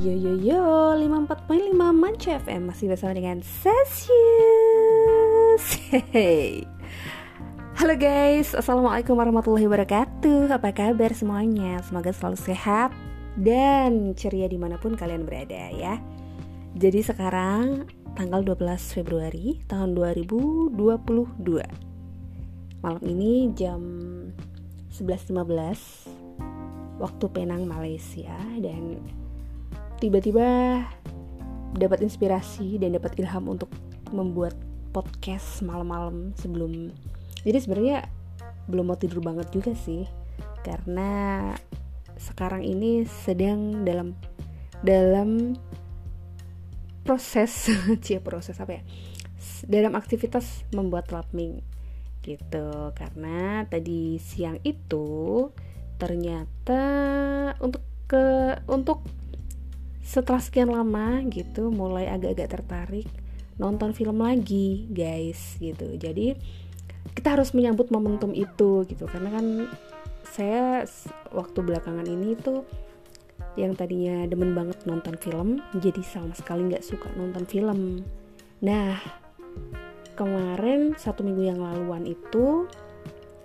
Yo yo yo 54.5 Manca FM Masih bersama dengan Sesius Hey. Halo guys. Assalamualaikum warahmatullahi wabarakatuh. Apa kabar semuanya? Semoga selalu sehat Dan ceria di mana pun kalian berada ya. Jadi sekarang Tanggal 12 Februari Tahun 2022 Malam ini jam 11.15 Waktu Penang Malaysia Dan tiba-tiba dapat inspirasi dan dapat ilham untuk membuat podcast malam-malam sebelum jadi sebenarnya belum mau tidur banget juga sih karena sekarang ini sedang dalam dalam proses cia proses apa ya? Dalam aktivitas membuat lapming gitu karena tadi siang itu ternyata untuk ke untuk setelah sekian lama gitu mulai agak-agak tertarik nonton film lagi guys gitu. Jadi kita harus menyambut momentum itu gitu. Karena kan saya waktu belakangan ini tuh yang tadinya demen banget nonton film jadi sama sekali nggak suka nonton film. Nah kemarin satu minggu yang laluan itu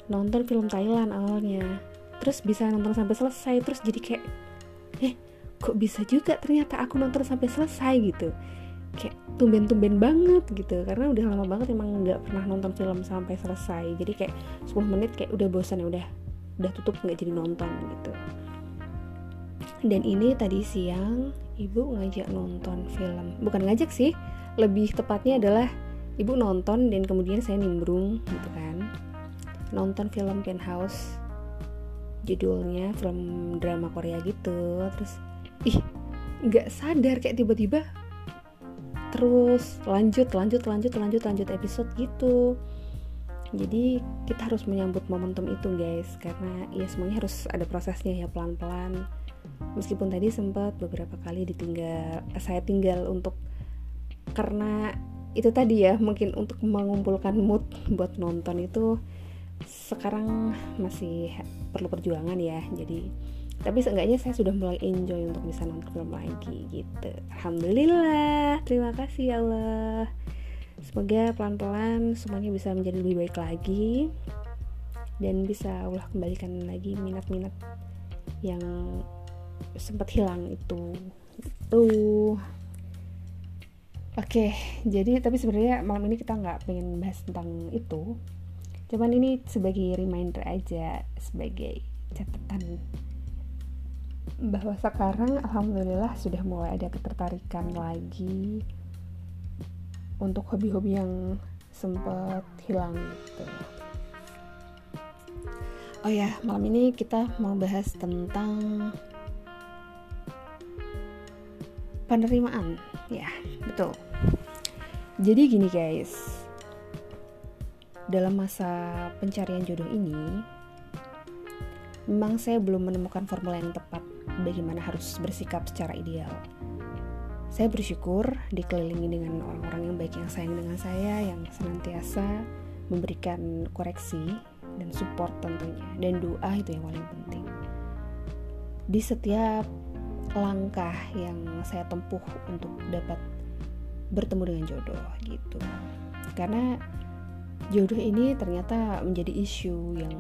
nonton film Thailand awalnya. Terus bisa nonton sampai selesai terus jadi kayak kok bisa juga ternyata aku nonton sampai selesai gitu. Kayak tumben-tumben banget gitu karena udah lama banget emang nggak pernah nonton film sampai selesai. Jadi kayak 10 menit kayak udah bosan ya udah udah tutup nggak jadi nonton gitu. Dan ini tadi siang ibu ngajak nonton film. Bukan ngajak sih lebih tepatnya adalah ibu nonton dan kemudian saya nimbrung gitu kan. Nonton film Penthouse judulnya film drama Korea gitu. Terus nggak sadar kayak tiba-tiba terus lanjut lanjut lanjut lanjut lanjut episode gitu. Jadi kita harus menyambut momentum itu guys. Karena ya semuanya harus ada prosesnya ya pelan-pelan. Meskipun tadi sempat beberapa kali ditinggal saya tinggal untuk karena itu tadi ya mungkin untuk mengumpulkan mood buat nonton itu sekarang masih perlu perjuangan ya jadi tapi seenggaknya saya sudah mulai enjoy untuk bisa nonton film lagi gitu. Alhamdulillah terima kasih ya Allah. Semoga pelan-pelan semuanya bisa menjadi lebih baik lagi dan bisa Allah kembalikan lagi minat-minat yang sempat hilang itu. Tuh Oke, jadi tapi sebenarnya malam ini kita nggak pengen bahas tentang itu. Cuman ini sebagai reminder aja, sebagai catatan bahwa sekarang alhamdulillah sudah mulai ada ketertarikan lagi untuk hobi-hobi yang sempat hilang gitu. Oh ya, malam ini kita mau bahas tentang penerimaan. Ya, betul. Jadi gini guys. Dalam masa pencarian jodoh ini, memang saya belum menemukan formula yang tepat bagaimana harus bersikap secara ideal. Saya bersyukur dikelilingi dengan orang-orang yang baik yang sayang dengan saya, yang senantiasa memberikan koreksi dan support tentunya, dan doa itu yang paling penting. Di setiap langkah yang saya tempuh untuk dapat bertemu dengan jodoh gitu. Karena jodoh ini ternyata menjadi isu yang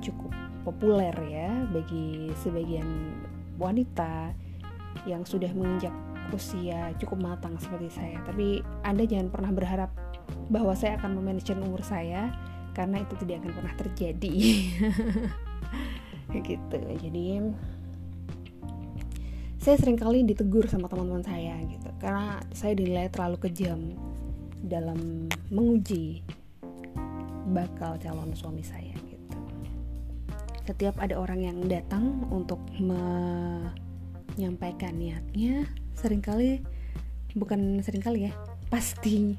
cukup populer ya bagi sebagian wanita yang sudah menginjak usia cukup matang seperti saya. Tapi Anda jangan pernah berharap bahwa saya akan memanage umur saya karena itu tidak akan pernah terjadi. gitu. Jadi saya sering kali ditegur sama teman-teman saya gitu karena saya dinilai terlalu kejam dalam menguji bakal calon suami saya setiap ada orang yang datang untuk menyampaikan niatnya sering kali bukan sering kali ya pasti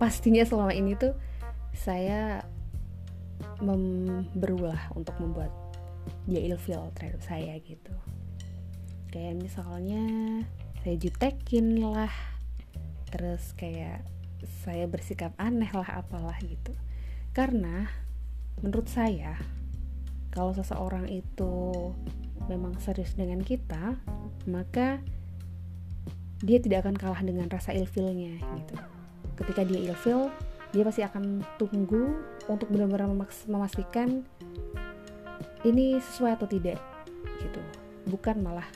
pastinya selama ini tuh saya berulah untuk membuat dia ilfil terhadap saya gitu. Kayak misalnya saya jutekin lah terus kayak saya bersikap aneh lah apalah gitu karena menurut saya kalau seseorang itu memang serius dengan kita, maka dia tidak akan kalah dengan rasa ilfilnya gitu. Ketika dia ilfil dia pasti akan tunggu untuk benar-benar memastikan ini sesuai atau tidak gitu. Bukan malah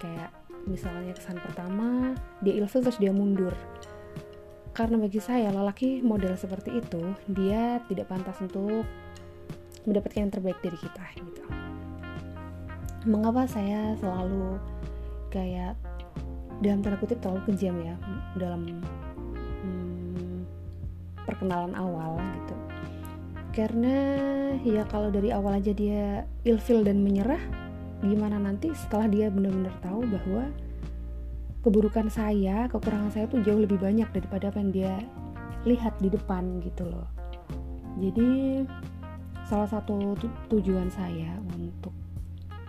kayak misalnya kesan pertama dia ilfil terus dia mundur karena bagi saya lelaki model seperti itu dia tidak pantas untuk mendapatkan yang terbaik dari kita gitu. Mengapa saya selalu kayak dalam tanda kutip terlalu kejam ya dalam hmm, perkenalan awal gitu. Karena ya kalau dari awal aja dia ilfil dan menyerah gimana nanti setelah dia benar-benar tahu bahwa keburukan saya kekurangan saya tuh jauh lebih banyak daripada apa yang dia lihat di depan gitu loh. Jadi salah satu tujuan saya untuk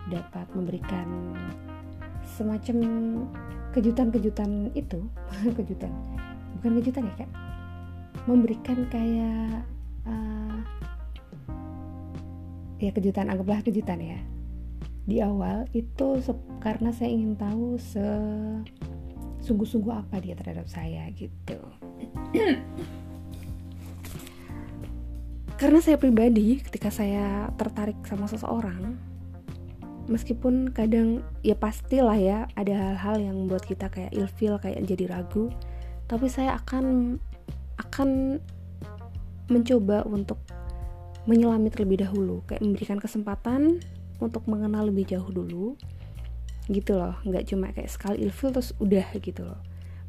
dapat memberikan semacam kejutan-kejutan itu kejutan bukan kejutan ya kak? Memberikan kayak uh, ya kejutan anggaplah kejutan ya di awal itu karena saya ingin tahu se sungguh-sungguh apa dia terhadap saya gitu. Karena saya pribadi ketika saya tertarik sama seseorang meskipun kadang ya pastilah ya ada hal-hal yang membuat kita kayak ilfil kayak jadi ragu tapi saya akan akan mencoba untuk menyelami terlebih dahulu kayak memberikan kesempatan untuk mengenal lebih jauh dulu gitu loh. Nggak cuma kayak sekali ilfil terus udah gitu loh.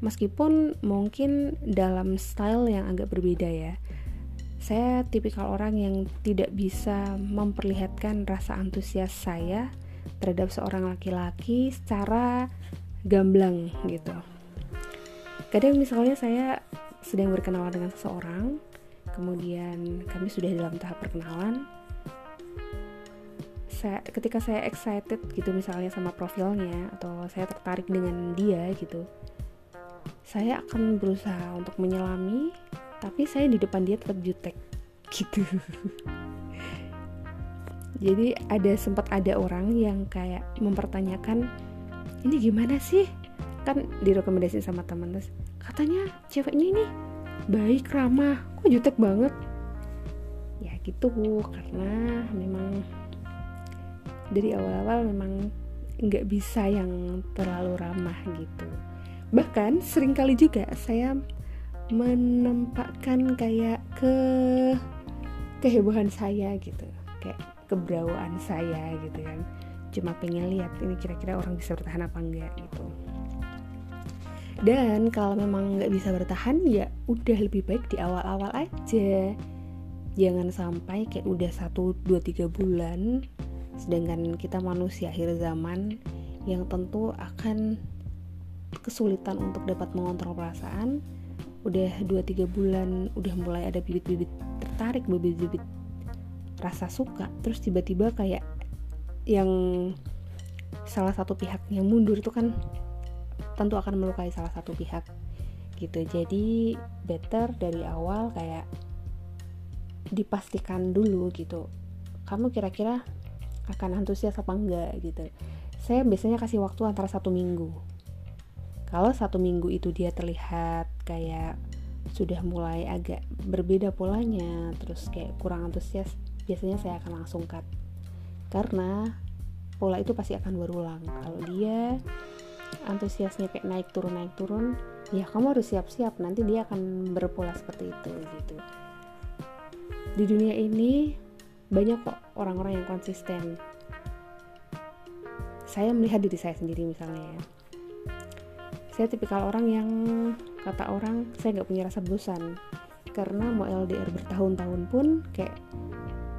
Meskipun mungkin dalam style yang agak berbeda ya. Saya tipikal orang yang tidak bisa memperlihatkan rasa antusias saya terhadap seorang laki-laki secara gamblang gitu. Kadang misalnya saya sedang berkenalan dengan seseorang kemudian kami sudah dalam tahap perkenalan saya, ketika saya excited gitu misalnya sama profilnya atau saya tertarik dengan dia gitu saya akan berusaha untuk menyelami tapi saya di depan dia tetap jutek gitu. Jadi ada sempat ada orang yang kayak mempertanyakan ini gimana sih? Kan direkomendasi sama teman terus katanya ceweknya ini baik ramah kok jutek banget? Ya gitu karena memang dari awal-awal memang nggak bisa yang terlalu ramah gitu. Bahkan sering kali juga saya menempatkan kayak ke kehebohan saya gitu. Kayak keberawaan saya gitu kan. Cuma pengen lihat ini kira-kira orang bisa bertahan apa enggak gitu. Dan kalau memang nggak bisa bertahan ya udah lebih baik di awal-awal aja. Jangan sampai kayak udah satu dua tiga bulan sedangkan kita manusia akhir zaman yang tentu akan kesulitan untuk dapat mengontrol perasaan. Udah 2-3 bulan udah mulai ada bibit-bibit tertarik bibit-bibit rasa suka. Terus tiba-tiba kayak yang salah satu pihaknya mundur itu kan tentu akan melukai salah satu pihak gitu. Jadi better dari awal kayak dipastikan dulu gitu. Kamu kira-kira akan antusias apa enggak gitu. Saya biasanya kasih waktu antara satu minggu. Kalau satu minggu itu dia terlihat kayak sudah mulai agak berbeda polanya terus kayak kurang antusias biasanya saya akan langsung cut. Karena pola itu pasti akan berulang. Kalau dia antusiasnya kayak naik turun naik turun ya kamu harus siap-siap nanti dia akan berpola seperti itu gitu. Di dunia ini banyak kok orang-orang yang konsisten. Saya melihat diri saya sendiri misalnya ya. Saya tipikal orang yang kata orang saya nggak punya rasa bosan. Karena mau LDR bertahun-tahun pun kayak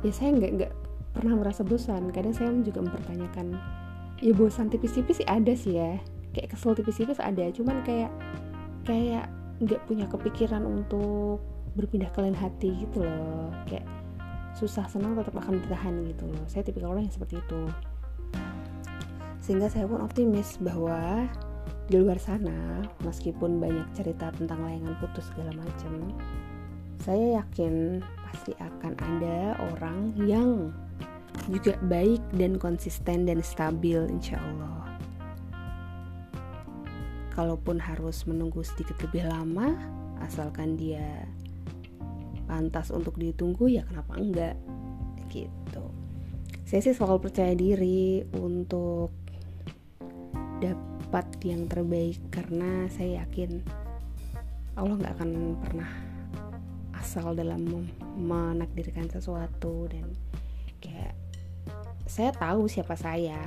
ya saya nggak nggak pernah merasa bosan. Kadang saya juga mempertanyakan ya bosan tipis-tipis sih ada sih ya. Kayak kesel tipis-tipis ada cuman kayak kayak nggak punya kepikiran untuk berpindah ke lain hati gitu loh. Kayak susah senang tetap akan bertahan gitu loh. Saya tipikal orang yang seperti itu. Sehingga saya pun optimis bahwa di luar sana meskipun banyak cerita tentang layangan putus segala macam saya yakin pasti akan ada orang yang juga baik dan konsisten dan stabil insya Allah. Kalaupun harus menunggu sedikit lebih lama asalkan dia pantas untuk ditunggu ya kenapa enggak? Gitu. Saya sih selalu percaya diri untuk dapat yang terbaik karena saya yakin Allah nggak akan pernah asal dalam menakdirkan sesuatu dan kayak saya tahu siapa saya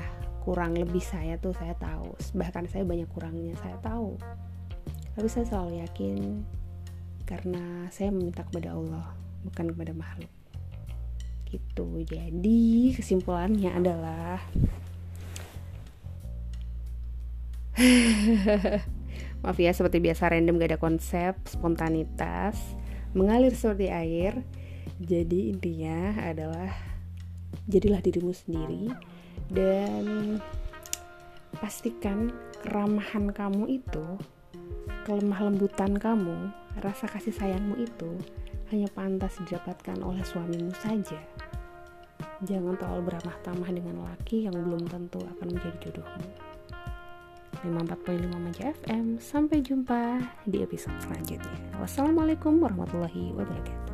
kurang lebih saya tuh saya tahu bahkan saya banyak kurangnya saya tahu. Tapi saya selalu yakin karena saya meminta kepada Allah bukan kepada makhluk. Gitu. Jadi kesimpulannya adalah maaf ya seperti biasa random gak ada konsep spontanitas. Mengalir seperti air. Jadi intinya adalah jadilah dirimu sendiri dan pastikan keramahan kamu itu kelemah lembutan kamu rasa kasih sayangmu itu hanya pantas didapatkan oleh suamimu saja. Jangan terlalu beramah tamah dengan laki yang belum tentu akan menjadi jodohmu. 54.5 Manja FM sampai jumpa di episode selanjutnya. Wassalamualaikum warahmatullahi wabarakatuh